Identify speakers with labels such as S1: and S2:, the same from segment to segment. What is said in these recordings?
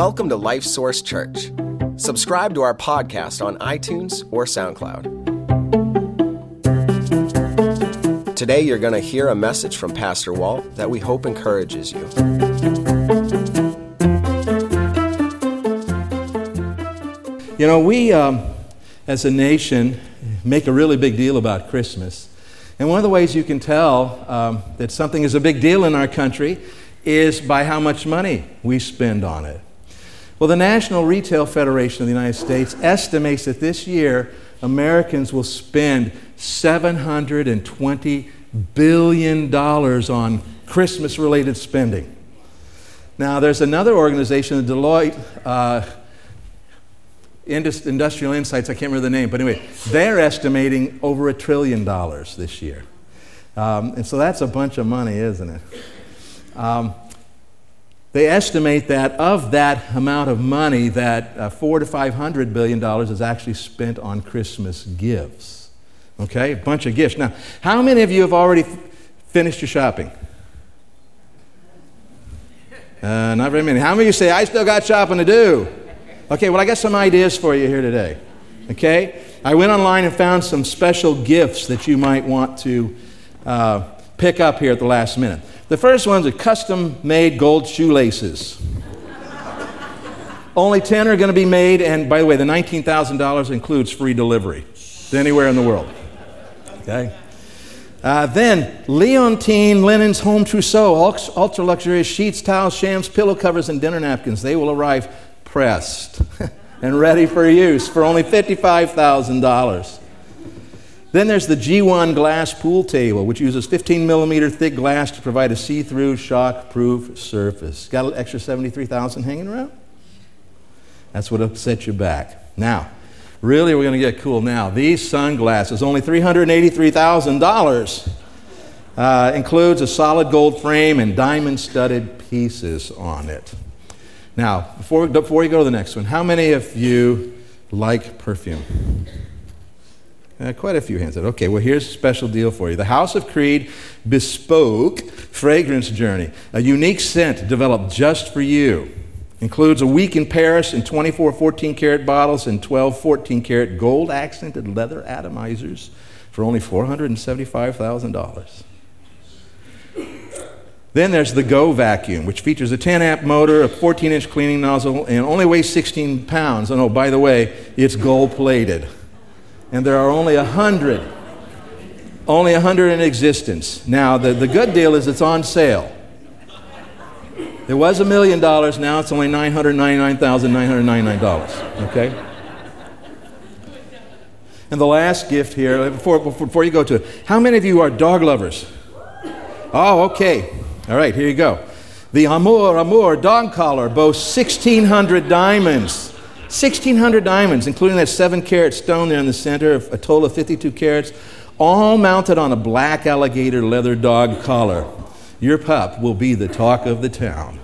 S1: Welcome to Life Source Church. Subscribe to our podcast on iTunes or SoundCloud. Today, you're going to hear a message from Pastor Walt that we hope encourages you.
S2: You know, we um, as a nation make a really big deal about Christmas. And one of the ways you can tell um, that something is a big deal in our country is by how much money we spend on it. Well, the National Retail Federation of the United States estimates that this year Americans will spend $720 billion on Christmas related spending. Now, there's another organization, the Deloitte uh, Industrial Insights, I can't remember the name, but anyway, they're estimating over a trillion dollars this year. Um, and so that's a bunch of money, isn't it? Um, they estimate that of that amount of money, that uh, four to five hundred billion dollars is actually spent on Christmas gifts. Okay, a bunch of gifts. Now, how many of you have already f- finished your shopping? Uh, not very many. How many of you say, I still got shopping to do? Okay, well, I got some ideas for you here today. Okay? I went online and found some special gifts that you might want to uh, pick up here at the last minute. The first one's a custom made gold shoelaces. Only 10 are going to be made, and by the way, the $19,000 includes free delivery to anywhere in the world. Okay? Uh, then, Leontine Linens Home Trousseau, ultra luxurious sheets, towels, shams, pillow covers, and dinner napkins. They will arrive pressed and ready for use for only $55,000. Then there's the G1 glass pool table, which uses 15 millimeter thick glass to provide a see through, shock proof surface. Got an extra 73000 hanging around? That's what set you back. Now, really, we're going to get cool now. These sunglasses, only $383,000, uh, includes a solid gold frame and diamond studded pieces on it. Now, before, before you go to the next one, how many of you like perfume? Uh, quite a few hands up. Okay, well, here's a special deal for you. The House of Creed Bespoke Fragrance Journey, a unique scent developed just for you. Includes a week in Paris in 24 14 karat bottles and 12 14 karat gold accented leather atomizers for only $475,000. Then there's the Go vacuum, which features a 10 amp motor, a 14 inch cleaning nozzle, and only weighs 16 pounds. And oh, by the way, it's gold plated and there are only a hundred. Only a hundred in existence. Now, the, the good deal is it's on sale. It was a million dollars, now it's only $999,999. Okay? And the last gift here, before, before you go to it, how many of you are dog lovers? Oh, okay. All right, here you go. The Amour Amour dog collar boasts 1,600 diamonds. 1,600 diamonds, including that seven carat stone there in the center, a total of 52 carats, all mounted on a black alligator leather dog collar. Your pup will be the talk of the town.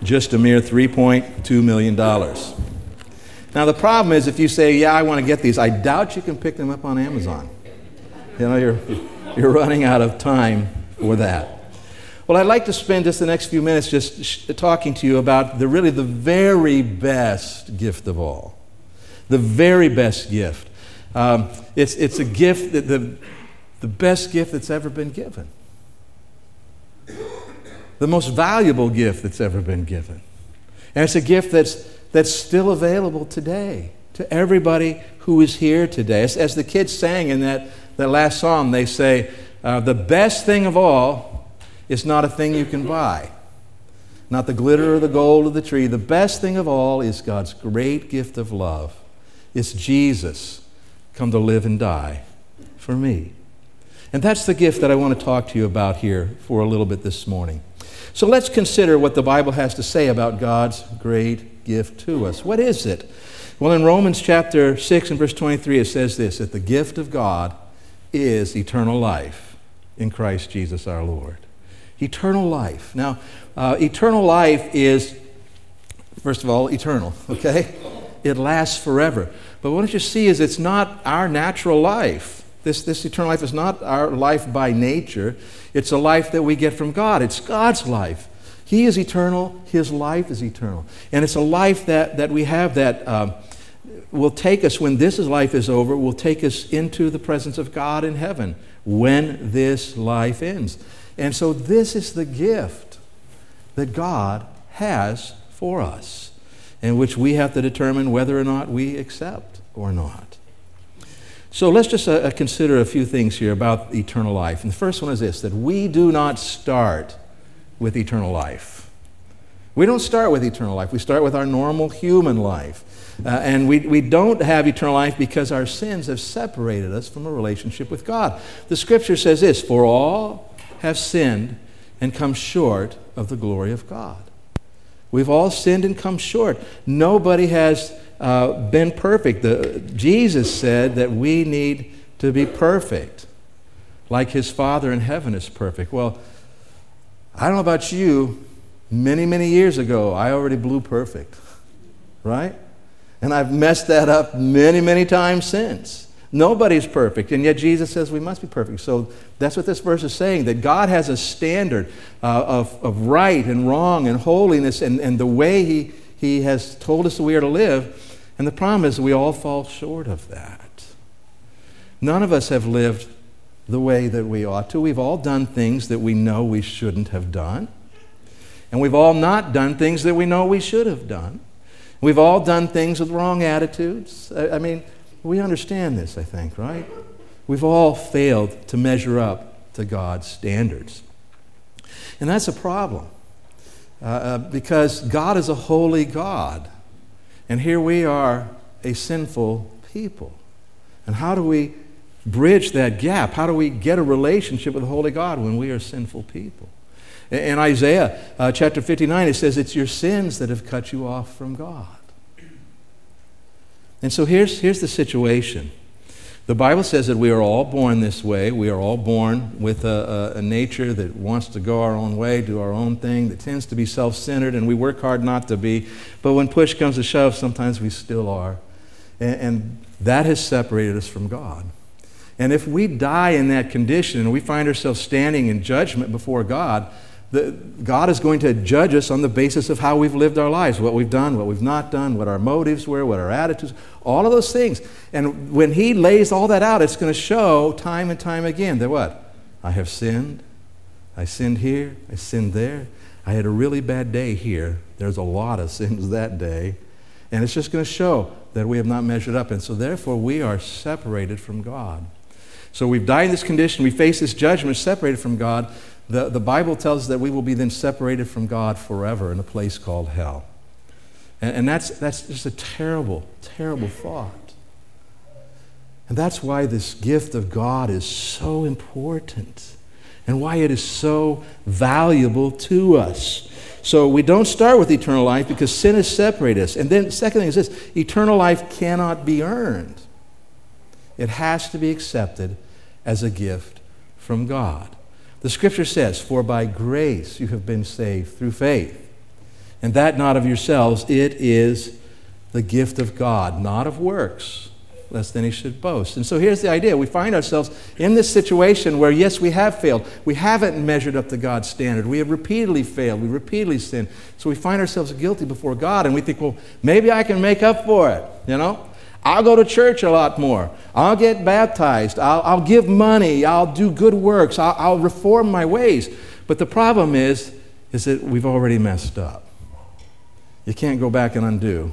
S2: Just a mere $3.2 million. Now, the problem is if you say, Yeah, I want to get these, I doubt you can pick them up on Amazon. You know, you're, you're running out of time for that. Well, I'd like to spend just the next few minutes just sh- talking to you about the really the very best gift of all. The very best gift. Um, it's, it's a gift that the, the best gift that's ever been given. The most valuable gift that's ever been given. And it's a gift that's, that's still available today to everybody who is here today. As, as the kids sang in that, that last psalm, they say, uh, The best thing of all it's not a thing you can buy, not the glitter or the gold of the tree. The best thing of all is God's great gift of love. It's Jesus come to live and die for me. And that's the gift that I want to talk to you about here for a little bit this morning. So let's consider what the Bible has to say about God's great gift to us. What is it? Well, in Romans chapter 6 and verse 23, it says this that the gift of God is eternal life in Christ Jesus our Lord. Eternal life. Now, uh, eternal life is, first of all, eternal, okay? It lasts forever. But what you see is it's not our natural life. This, this eternal life is not our life by nature. It's a life that we get from God. It's God's life. He is eternal, His life is eternal. And it's a life that, that we have that um, will take us, when this life is over, will take us into the presence of God in heaven when this life ends. And so, this is the gift that God has for us, and which we have to determine whether or not we accept or not. So, let's just uh, consider a few things here about eternal life. And the first one is this that we do not start with eternal life. We don't start with eternal life, we start with our normal human life. Uh, and we, we don't have eternal life because our sins have separated us from a relationship with God. The scripture says this For all have sinned and come short of the glory of God. We've all sinned and come short. Nobody has uh, been perfect. The, Jesus said that we need to be perfect, like his Father in heaven is perfect. Well, I don't know about you, many, many years ago, I already blew perfect, right? And I've messed that up many, many times since. Nobody's perfect, and yet Jesus says we must be perfect. So that's what this verse is saying that God has a standard uh, of, of right and wrong and holiness and, and the way he, he has told us that we are to live. And the problem is we all fall short of that. None of us have lived the way that we ought to. We've all done things that we know we shouldn't have done. And we've all not done things that we know we should have done. We've all done things with wrong attitudes. I, I mean, we understand this, I think, right? We've all failed to measure up to God's standards. And that's a problem uh, uh, because God is a holy God. And here we are, a sinful people. And how do we bridge that gap? How do we get a relationship with the holy God when we are sinful people? In Isaiah uh, chapter 59, it says, It's your sins that have cut you off from God. And so here's, here's the situation. The Bible says that we are all born this way. We are all born with a, a, a, nature that wants to go our own way, do our own thing, that tends to be self centered, and we work hard not to be. But when push comes to shove, sometimes we still are. And, and that has separated us from God. And if we die in that condition and we find ourselves standing in judgment before God, God is going to judge us on the basis of how we've lived our lives, what we've done, what we've not done, what our motives were, what our attitudes, all of those things. And when He lays all that out, it's going to show time and time again that what? I have sinned. I sinned here. I sinned there. I had a really bad day here. There's a lot of sins that day. And it's just going to show that we have not measured up. And so, therefore, we are separated from God. So, we've died in this condition. We face this judgment, separated from God. The, the Bible tells us that we will be then separated from God forever in a place called hell. And, and that's, that's just a terrible, terrible thought. And that's why this gift of God is so important and why it is so valuable to us. So we don't start with eternal life because sin has separated us. And then second thing is this eternal life cannot be earned, it has to be accepted as a gift from God. The scripture says, For by grace you have been saved through faith. And that not of yourselves, it is the gift of God, not of works, lest any should boast. And so here's the idea. We find ourselves in this situation where, yes, we have failed. We haven't measured up to God's standard. We have repeatedly failed. We repeatedly sinned. So we find ourselves guilty before God, and we think, well, maybe I can make up for it, you know? I'll go to church a lot more. I'll get baptized. I'll, I'll give money. I'll do good works. I'll, I'll reform my ways. But the problem is, is that we've already messed up. You can't go back and undo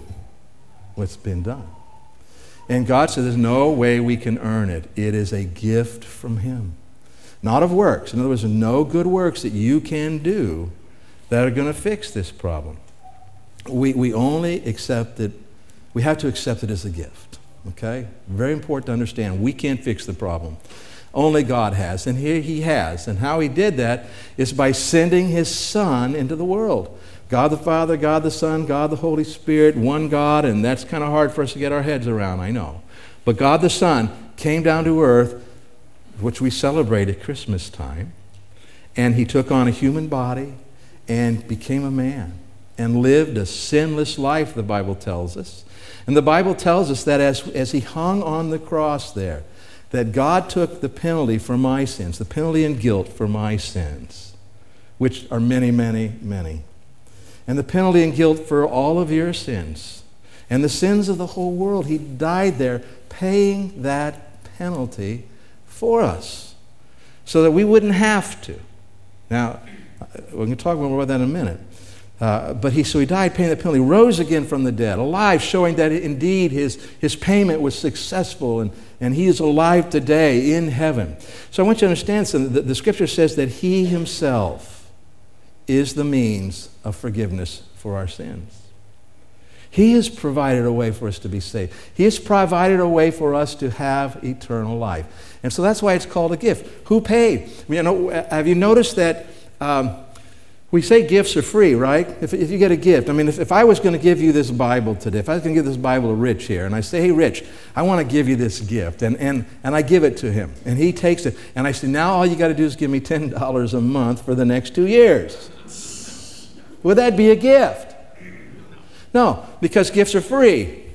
S2: what's been done. And God says there's no way we can earn it. It is a gift from Him, not of works. In other words, no good works that you can do that are going to fix this problem. We, we only accept it we have to accept it as a gift. Okay? Very important to understand. We can't fix the problem. Only God has. And here He has. And how He did that is by sending His Son into the world. God the Father, God the Son, God the Holy Spirit, one God, and that's kind of hard for us to get our heads around, I know. But God the Son came down to earth, which we celebrate at Christmas time, and He took on a human body and became a man and lived a sinless life, the Bible tells us. And the Bible tells us that as, as he hung on the cross there, that God took the penalty for my sins, the penalty and guilt for my sins. which are many, many, many. And the penalty and guilt for all of your sins and the sins of the whole world. He died there paying that penalty for us so that we wouldn't have to. Now, uh, we're going to talk more about that in a minute. Uh, but he, so he died paying the penalty, rose again from the dead, alive, showing that indeed his, his payment was successful and, and he is alive today in heaven. So I want you to understand something. The, the scripture says that he himself is the means of forgiveness for our sins. He has provided a way for us to be saved. He has provided a way for us to have eternal life. And so that's why it's called a gift. Who paid? You know, have you noticed that um, we say gifts are free, right? If, if you get a gift, I mean, if, if I was going to give you this Bible today, if I was going to give this Bible to Rich here, and I say, hey, Rich, I want to give you this gift, and, and, and I give it to him, and he takes it, and I say, now all you got to do is give me $10 a month for the next two years. Would that be a gift? No, because gifts are free,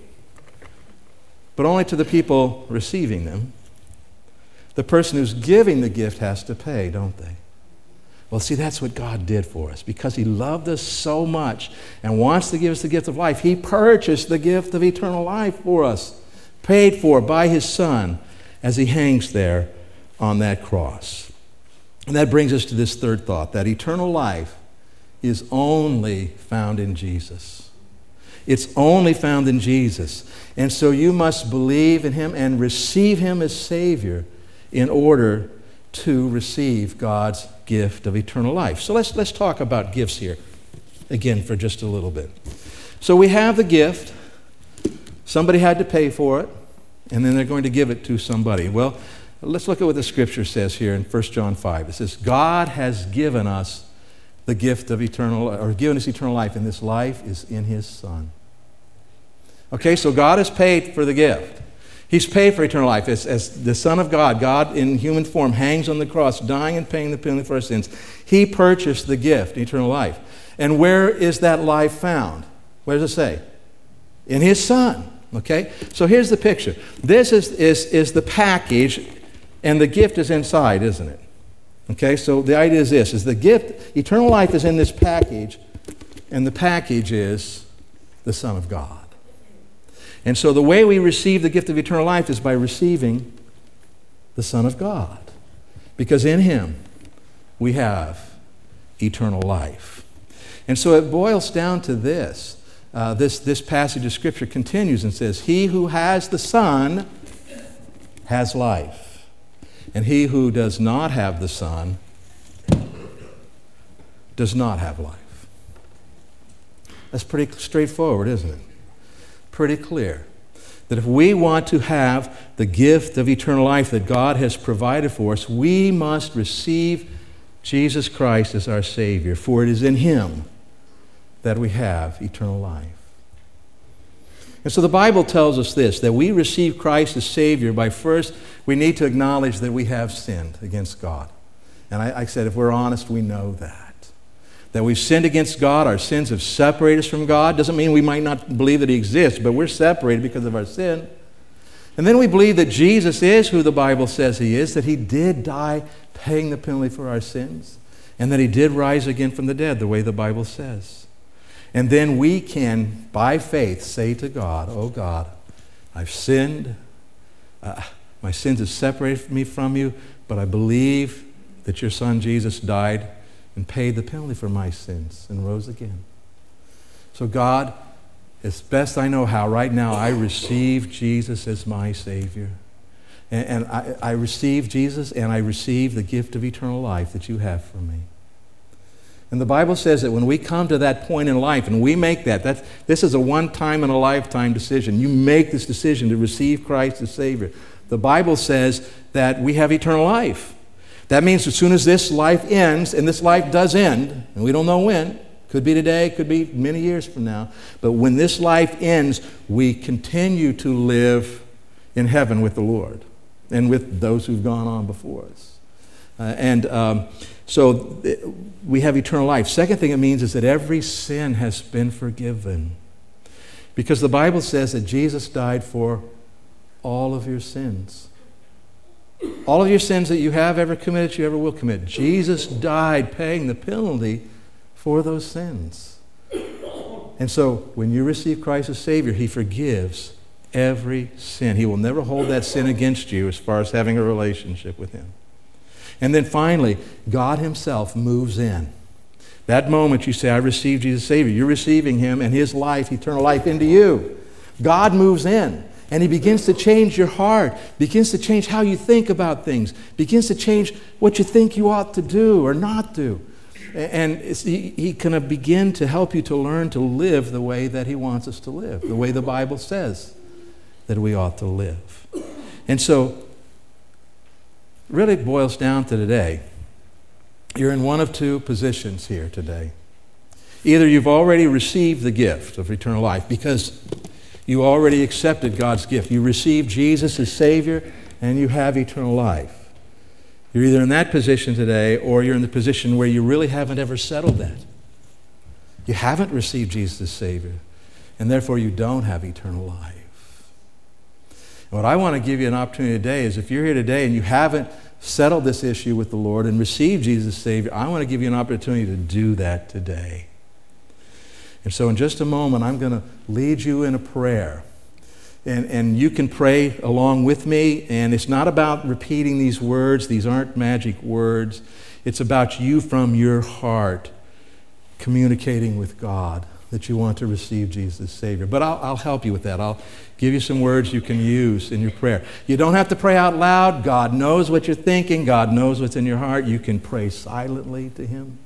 S2: but only to the people receiving them. The person who's giving the gift has to pay, don't they? Well, see, that's what God did for us. Because He loved us so much and wants to give us the gift of life, He purchased the gift of eternal life for us, paid for by His Son as He hangs there on that cross. And that brings us to this third thought that eternal life is only found in Jesus. It's only found in Jesus. And so you must believe in him and receive him as Savior in order to receive God's gift of eternal life. So let's, let's talk about gifts here again for just a little bit. So we have the gift, somebody had to pay for it, and then they're going to give it to somebody. Well, let's look at what the scripture says here in 1 John 5. It says, God has given us the gift of eternal, or given us eternal life, and this life is in his Son. Okay, so God has paid for the gift. He's paid for eternal life. As, as, the Son of God, God in human form, hangs on the cross, dying and paying the penalty for our sins. He purchased the gift, eternal life. And where is that life found? Where does it say? In His Son. Okay? So here's the picture. This is, is, is the package, and the gift is inside, isn't it? Okay, so the idea is this is the gift, eternal life is in this package, and the package is the Son of God. And so the way we receive the gift of eternal life is by receiving the Son of God. Because in Him we have eternal life. And so it boils down to this. Uh, this, this passage of Scripture continues and says, He who has the Son has life, and he who does not have the Son does not have life. That's pretty straightforward, isn't it? Pretty clear that if we want to have the gift of eternal life that God has provided for us, we must receive Jesus Christ as our Savior, for it is in Him that we have eternal life. And so the Bible tells us this that we receive Christ as Savior by first, we need to acknowledge that we have sinned against God. And I, I said, if we're honest, we know that that we've sinned against God, our sins have separated us from God. Doesn't mean we might not believe that He exists, but we're separated because of our sin. And then we believe that Jesus is who the Bible says He is, that He did die paying the penalty for our sins, and that He did rise again from the dead, the way the Bible says. And then we can, by faith, say to God, Oh God, I've sinned. Uh, my sins have separated me from you, but I believe that your Son Jesus died and paid the penalty for my sins and rose again. So, God, as best I know how, right now, I receive Jesus as my Savior. And, and I, I receive Jesus and I receive the gift of eternal life that you have for me. And the Bible says that when we come to that point in life and we make that, that this is a one time in a lifetime decision. You make this decision to receive Christ as Savior. The Bible says that we have eternal life. That means as soon as this life ends, and this life does end, and we don't know when, could be today, could be many years from now, but when this life ends, we continue to live in heaven with the Lord and with those who've gone on before us. Uh, and um, so we have eternal life. Second thing it means is that every sin has been forgiven. Because the Bible says that Jesus died for all of your sins. All of your sins that you have ever committed, you ever will commit. Jesus died paying the penalty for those sins. And so when you receive Christ as Savior, He forgives every sin. He will never hold that sin against you as far as having a relationship with Him. And then finally, God Himself moves in. That moment you say, I received Jesus Savior, you're receiving Him and His life, eternal life, into you. God moves in and He begins to change your heart, begins to change how you think about things, begins to change what you think you ought to do or not do. And he, can begin to help you to learn to live the way that He wants us to live, the way the Bible says that we ought to live. And so, really boils down to today you're in one of two positions here today. Either you've already received the gift of eternal life because you already accepted God's gift. You received Jesus as Savior and you have eternal life. You're either in that position today or you're in the position where you really haven't ever settled that. You haven't received Jesus as Savior and therefore you don't have eternal life. What I want to give you an opportunity today is if you're here today and you haven't settled this issue with the Lord and received Jesus as Savior, I want to give you an opportunity to do that today. And so, in just a moment, I'm going to lead you in a prayer. And, and you can pray along with me. And it's not about repeating these words, these aren't magic words. It's about you from your heart communicating with God that you want to receive Jesus as Savior. But I'll, I'll help you with that. I'll give you some words you can use in your prayer. You don't have to pray out loud. God knows what you're thinking, God knows what's in your heart. You can pray silently to Him.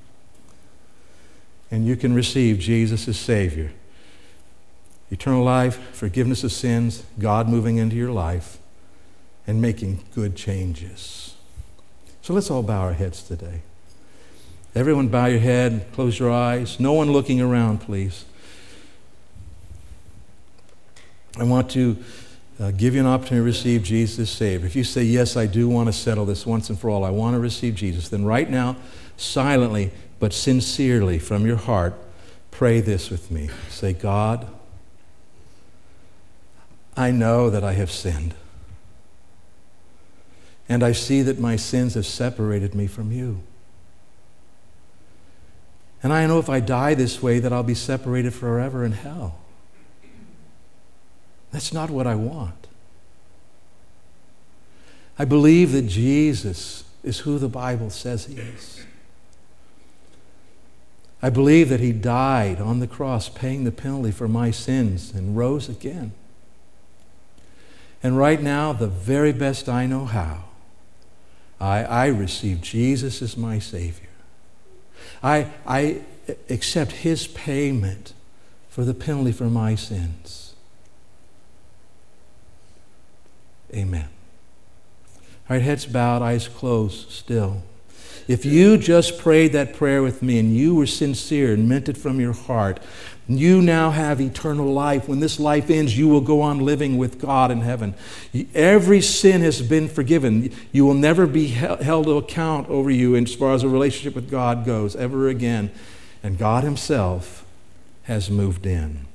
S2: And you can receive Jesus as Savior. Eternal life, forgiveness of sins, God moving into your life, and making good changes. So let's all bow our heads today. Everyone, bow your head, close your eyes. No one looking around, please. I want to uh, give you an opportunity to receive Jesus as Savior. If you say, Yes, I do want to settle this once and for all, I want to receive Jesus, then right now, silently but sincerely from your heart, pray this with me. Say, God, I know that I have sinned. And I see that my sins have separated me from you. And I know if I die this way that I'll be separated forever in hell. That's not what I want. I believe that Jesus is who the Bible says he is. I believe that he died on the cross, paying the penalty for my sins, and rose again. And right now, the very best I know how, I, I receive Jesus as my Savior. I, I accept his payment for the penalty for my sins. Amen. All right, heads bowed, eyes closed still. If you just prayed that prayer with me and you were sincere and meant it from your heart, you now have eternal life. When this life ends, you will go on living with God in heaven. Every sin has been forgiven. You will never be held to account over you as far as a relationship with God goes ever again. And God Himself has moved in.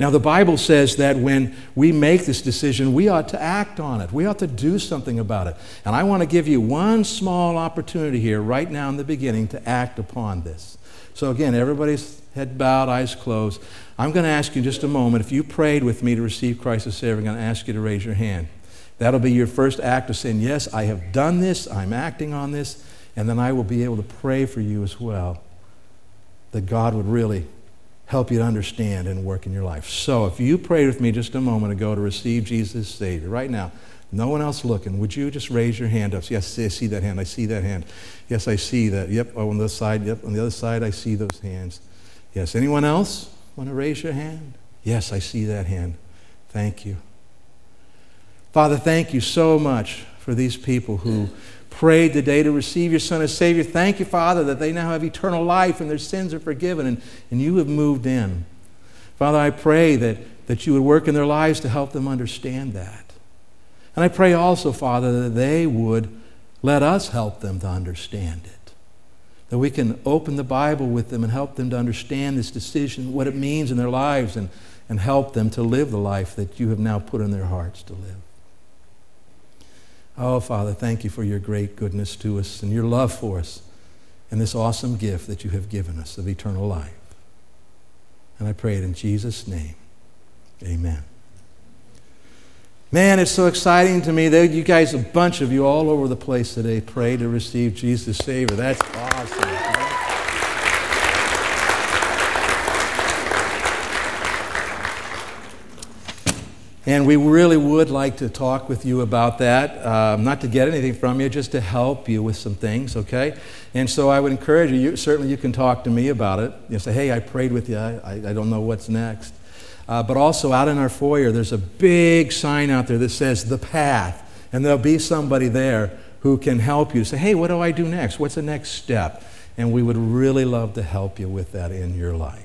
S2: Now, the Bible says that when we make this decision, we ought to act on it. We ought to do something about it. And I want to give you one small opportunity here, right now in the beginning, to act upon this. So, again, everybody's head bowed, eyes closed. I'm going to ask you in just a moment if you prayed with me to receive Christ as Savior, I'm going to ask you to raise your hand. That'll be your first act of saying, Yes, I have done this, I'm acting on this, and then I will be able to pray for you as well that God would really help you to understand and work in your life. So, if you prayed with me just a moment ago to receive Jesus as Savior, right now, no one else looking, would you just raise your hand up? Yes, I see that hand. I see that hand. Yes, I see that. Yep, oh, on the side. Yep, on the other side, I see those hands. Yes, anyone else want to raise your hand? Yes, I see that hand. Thank you. Father, thank you so much for these people who prayed today to receive your Son as Savior. Thank you, Father, that they now have eternal life and their sins are forgiven and, and you have moved in. Father, I pray that, that you would work in their lives to help them understand that. And I pray also, Father, that they would let us help them to understand it. That we can open the Bible with them and help them to understand this decision, what it means in their lives, and, and help them to live the life that you have now put in their hearts to live. Oh, Father, thank you for your great goodness to us and your love for us and this awesome gift that you have given us of eternal life. And I pray it in Jesus' name. Amen. Man, it's so exciting to me that you guys, a bunch of you all over the place today, pray to receive Jesus Savior. That's awesome. And we really would like to talk with you about that, um, not to get anything from you, just to help you with some things, okay? And so I would encourage you, you certainly you can talk to me about it. You say, hey, I prayed with you, I, I don't know what's next. Uh, but also out in our foyer, there's a big sign out there that says the path. And there'll be somebody there who can help you say, hey, what do I do next? What's the next step? And we would really love to help you with that in your life.